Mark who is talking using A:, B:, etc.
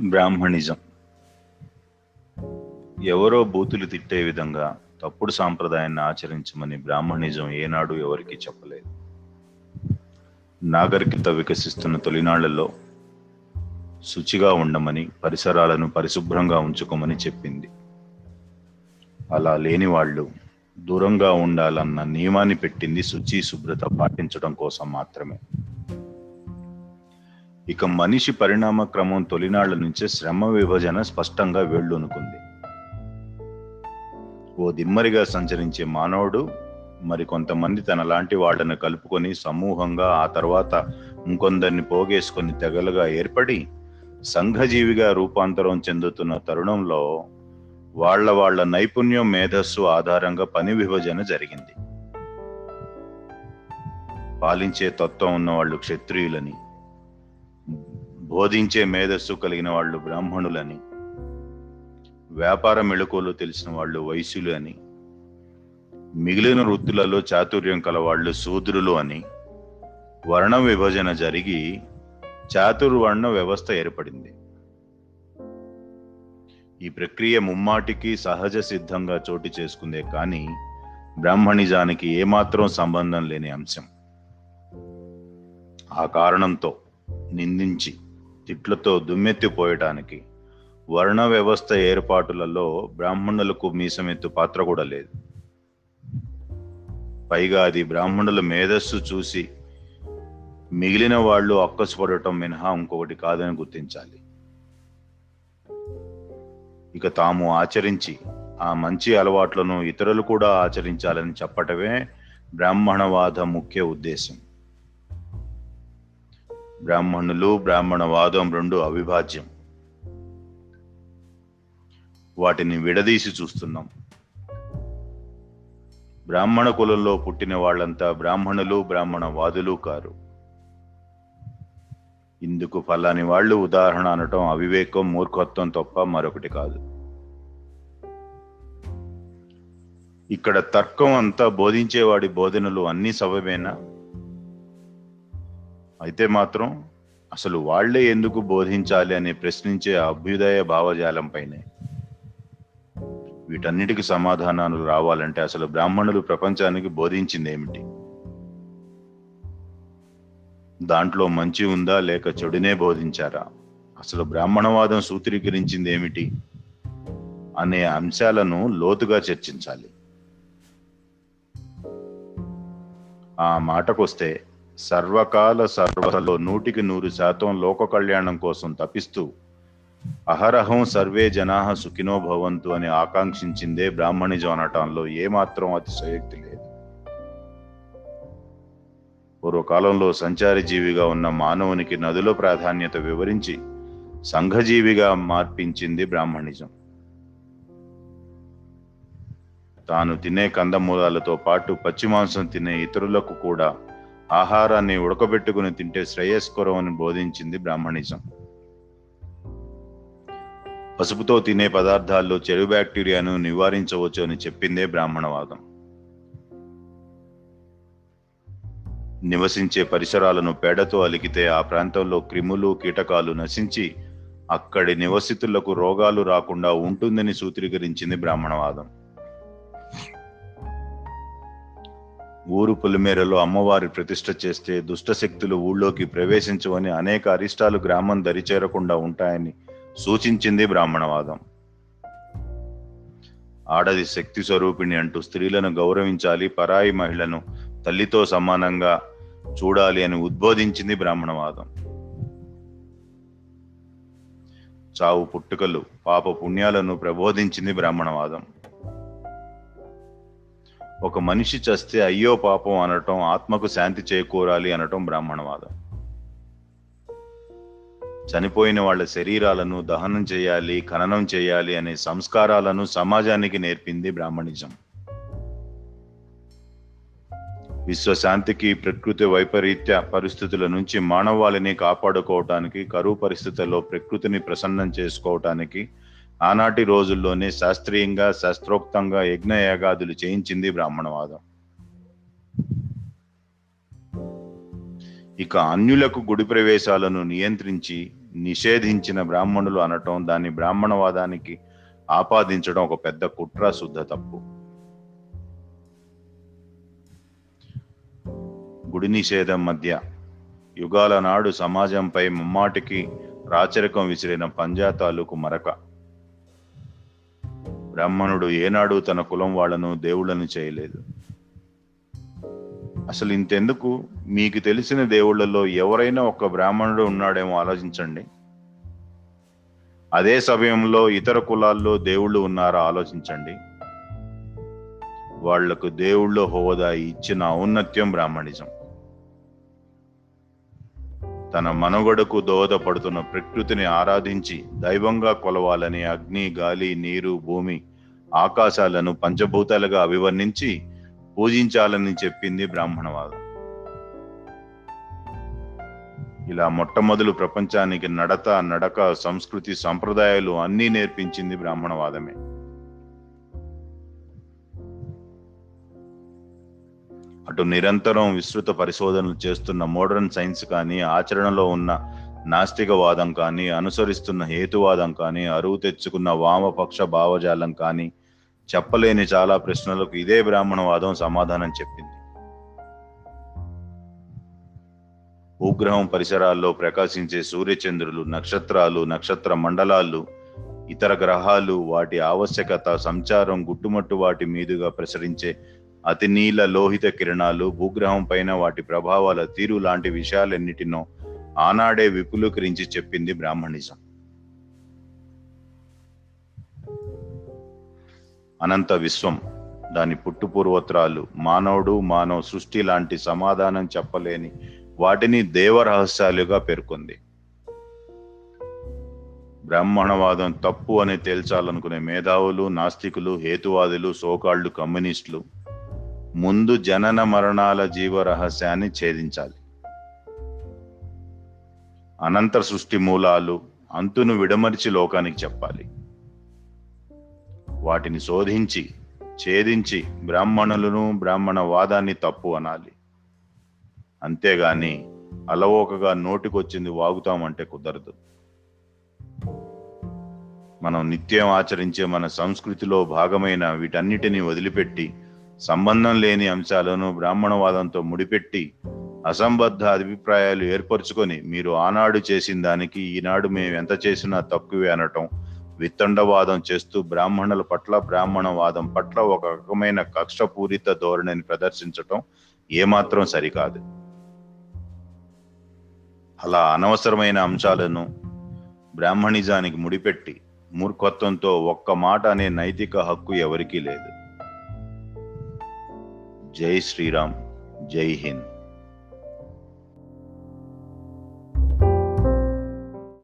A: Brahminism. ఎవరో బూతులు తిట్టే విధంగా తప్పుడు సాంప్రదాయాన్ని ఆచరించమని బ్రాహ్మణిజం ఏనాడు ఎవరికీ చెప్పలేదు. నాగరికత వికసిస్తున్న తొలినాళ్ళలో శుచిగా ఉండమని పరిసరాలను పరిశుభ్రంగా ఉంచుకోమని చెప్పింది. అలా లేని వాళ్ళు దూరంగా ఉండాలన్న నియమాన్ని పెట్టింది శుచి శుభ్రత పాటించడం కోసం మాత్రమే. ఇక మనిషి పరిణామ క్రమం తొలినాళ్ళ నుంచే శ్రమ విభజన స్పష్టంగా వేళ్ళునుకుంది. ఓ దిమ్మరిగా సంచరించే మానవుడు మరి కొంతమంది తనలాంటి వాళ్ళను కలుపుకొని సమూహంగా ఆ తర్వాత ఇంకొందరిని పోగేసుకొని తెగలుగా ఏర్పడి సంఘజీవిగా రూపాంతరం చెందుతున్న తరుణంలో వాళ్ళ వాళ్ళ నైపుణ్యం మేధస్సు ఆధారంగా పని విభజన జరిగింది. పాలించే తత్వం ఉన్న వాళ్ళు క్షత్రియులని బోధించే మేధస్సు కలిగిన వాళ్ళు బ్రాహ్మణులని వ్యాపార మెళుకువలు తెలిసిన వాళ్ళు వైశ్యులు అని మిగిలిన వృత్తులలో చాతుర్యం కలవాళ్ళు శూద్రులు అని వర్ణ విభజన జరిగి చాతుర్వర్ణ వ్యవస్థ ఏర్పడింది. ఈ ప్రక్రియ ముమ్మాటికి సహజ సిద్ధంగా చోటు చేసుకుందే కానీ బ్రాహ్మణిజానికి ఏమాత్రం సంబంధం లేని అంశం. ఆ కారణంతో నిందించి తిట్లతో దుమ్మెత్తిపోయటానికి వర్ణ వ్యవస్థ ఏర్పాటులలో బ్రాహ్మణులకు మీసమెత్తు పాత్ర కూడా లేదు. పైగా అది బ్రాహ్మణుల మేధస్సు చూసి మిగిలిన వాళ్ళు అక్కసుపడటం మినహా ఇంకొకటి కాదని గుర్తించాలి. ఇక తాము ఆచరించి ఆ మంచి అలవాట్లను ఇతరులు కూడా ఆచరించాలని చెప్పటమే బ్రాహ్మణవాద ముఖ్య ఉద్దేశం. బ్రాహ్మణులు బ్రాహ్మణవాదం రెండు అవిభాజ్యం. వాటిని విడదీసి చూస్తున్నాం. బ్రాహ్మణ కులంలో పుట్టిన వాళ్ళంతా బ్రాహ్మణులు బ్రాహ్మణవాదులు కారు. ఇందుకు ఫలాని వాళ్ళు ఉదాహరణ అనటం అవివేకం మూర్ఖత్వం తప్ప మరొకటి కాదు. ఇక్కడ తర్కం అంతా బోధించేవాడి బోధనలు అన్ని సబమేనా అయితే మాత్రం అసలు వాళ్ళే ఎందుకు బోధించాలి అని ప్రశ్నించే అభ్యుదయ భావజాలంపైనే వీటన్నిటికి సమాధానాలు రావాలంటే అసలు బ్రాహ్మణులు ప్రపంచానికి బోధించింది ఏమిటి దాంట్లో మంచి ఉందా లేక చెడునే బోధించారా? అసలు బ్రాహ్మణవాదం సూత్రీకరించింది ఏమిటి అనే అంశాలను లోతుగా చర్చించాలి. ఆ మాటకొస్తే సర్వకాల సర్వలో నూటికి నూరు శాతం లోక కళ్యాణం కోసం తపిస్తూ అహరహం సర్వే జనా సుఖినో భవంతు అని ఆకాంక్షించిందే బ్రాహ్మణిజం అనటంలో ఏమాత్రం అతిశయోక్తి లేదు. పూర్వకాలంలో సంచారి జీవిగా ఉన్న మానవునికి నదుల ప్రాధాన్యత వివరించి సంఘజీవిగా మార్పించింది బ్రాహ్మణిజం తాను తినే కందమూలాలతో పాటు పచ్చి మాంసం తినే ఇతరులకు కూడా ఆహారాన్ని ఉడకబెట్టుకుని తింటే శ్రేయస్కరం అని బోధించింది బ్రాహ్మణిజం. పసుపుతో తినే పదార్థాల్లో చెడు బ్యాక్టీరియాను నివారించవచ్చు అని చెప్పిందే బ్రాహ్మణవాదం. నివసించే పరిసరాలను పేడతో అలికితే ఆ ప్రాంతంలో క్రిములు కీటకాలు నశించి అక్కడి నివసితులకు రోగాలు రాకుండా ఉంటుందని సూత్రీకరించింది బ్రాహ్మణవాదం. ఊరు పులిమేరలో అమ్మవారి ప్రతిష్ట చేస్తే దుష్ట శక్తులు ఊళ్ళోకి ప్రవేశించవని అనేక అరిష్టాలు గ్రామం దరిచేరకుండా ఉంటాయని సూచించింది బ్రాహ్మణవాదం. ఆడది శక్తి స్వరూపిణి అంటూ స్త్రీలను గౌరవించాలి పరాయి మహిళను తల్లితో సమానంగా చూడాలి అని ఉద్బోధించింది బ్రాహ్మణవాదం. చావు పుట్టుకలు పాప పుణ్యాలను ప్రబోధించింది బ్రాహ్మణవాదం. ఒక మనిషి చస్తే అయ్యో పాపం అనటం ఆత్మకు శాంతి చేకూరాలి అనటం బ్రాహ్మణవాదం. చనిపోయిన వాళ్ళ శరీరాలను దహనం చేయాలి ఖననం చేయాలి అనే సంస్కారాలను సమాజానికి నేర్పింది బ్రాహ్మణిజం. విశ్వశాంతికి ప్రకృతి వైపరీత్య పరిస్థితుల నుంచి మానవాళిని కాపాడుకోవటానికి కరువు పరిస్థితుల్లో ప్రకృతిని ప్రసన్నం చేసుకోవటానికి ఆనాటి రోజుల్లోనే శాస్త్రీయంగా శాస్త్రోక్తంగా యజ్ఞయాగాదులు చేయించింది బ్రాహ్మణవాదం. ఇక అన్యులకు గుడి ప్రవేశాలను నియంత్రించి నిషేధించిన బ్రాహ్మణులు అనటం దాన్ని బ్రాహ్మణవాదానికి ఆపాదించడం ఒక పెద్ద కుట్ర శుద్ధ తప్పు. గుడి నిషేధం మధ్య యుగాల నాడు సమాజంపై ముమ్మాటికి రాచరికం విసిరిన పంజా తాలూకు మరక. బ్రాహ్మణుడు ఏనాడు తన కులం వాళ్ళను దేవుళ్ళను చేయలేదు. అసలు ఇంతెందుకు? మీకు తెలిసిన దేవుళ్ళలో ఎవరైనా ఒక బ్రాహ్మణుడు ఉన్నాడేమో ఆలోచించండి. అదే సమయంలో ఇతర కులాల్లో దేవుళ్ళు ఉన్నారా ఆలోచించండి. వాళ్ళకు దేవుళ్ళ హోదా ఇచ్చిన ఔన్నత్యం బ్రాహ్మణిజం. తన మనుగడకు దోహదపడుతున్న ప్రకృతిని ఆరాధించి దైవంగా కొలవాలని అగ్ని గాలి నీరు భూమి ఆకాశాలను పంచభూతాలుగా అభివర్ణించి పూజించాలని చెప్పింది బ్రాహ్మణవాదం. ఇలా మొట్టమొదలు ప్రపంచానికి నడత నడక సంస్కృతి సంప్రదాయాలు అన్నీ నేర్పించింది బ్రాహ్మణవాదమే. అటు నిరంతరం విస్తృత పరిశోధనలు చేస్తున్న మోడర్న్ సైన్స్ కానీ ఆచరణలో ఉన్న నాస్తికవాదం కానీ అనుసరిస్తున్న హేతువాదం కానీ అరువు తెచ్చుకున్న వామపక్ష భావజాలం కానీ చెప్పలేని చాలా ప్రశ్నలకు ఇదే బ్రాహ్మణవాదం సమాధానం చెప్పింది. భూగ్రహం పరిసరాల్లో ప్రకాశించే సూర్యచంద్రులు నక్షత్రాలు నక్షత్ర మండలాలు ఇతర గ్రహాలు వాటి ఆవశ్యకత సంచారం గుట్టుమట్టు వాటి మీదుగా ప్రసరించే అతి నీల లోహిత కిరణాలు భూగ్రహం పైన వాటి ప్రభావాల తీరు లాంటి విషయాలన్నిటినో ఆనాడే విపులీకరించి చెప్పింది బ్రాహ్మణిజం. అనంత విశ్వం దాని పుట్టుపూర్వత్రాలు మానవుడు మానవ సృష్టి లాంటి సమాధానం చెప్పలేని వాటిని దేవరహస్యాలుగా పేర్కొంది. బ్రాహ్మణవాదం తప్పు అని తేల్చాలనుకునే మేధావులు నాస్తికులు హేతువాదులు సోకాళ్ళు కమ్యూనిస్టులు ముందు జనన మరణాల జీవ రహస్యాన్ని ఛేదించాలి. అనంతర సృష్టి మూలాలు అంతును విడమరిచి లోకానికి చెప్పాలి. వాటిని శోధించి ఛేదించి బ్రాహ్మణులను బ్రాహ్మణ వాదాన్ని తప్పు అనాలి. అంతేగాని అలవోకగా నోటికొచ్చింది వాగుతామంటే కుదరదు. మనం నిత్యం ఆచరించే మన సంస్కృతిలో భాగమైన వీటన్నిటిని వదిలిపెట్టి సంబంధం లేని అంశాలను బ్రాహ్మణవాదంతో ముడిపెట్టి అసంబద్ధ అభిప్రాయాలు ఏర్పరచుకొని మీరు ఆనాడు చేసిన దానికి ఈనాడు మేము ఎంత చేసినా తక్కువే అనటం విత్తండవాదం చేస్తూ బ్రాహ్మణుల పట్ల బ్రాహ్మణవాదం పట్ల ఒక రకమైన కక్షపూరిత ధోరణిని ప్రదర్శించటం ఏమాత్రం సరికాదు. అలా అనవసరమైన అంశాలను బ్రాహ్మణిజానికి ముడిపెట్టి మూర్ఖత్వంతో ఒక్క మాట అనే నైతిక హక్కు ఎవరికీ లేదు. जय श्री राम जय हिंद।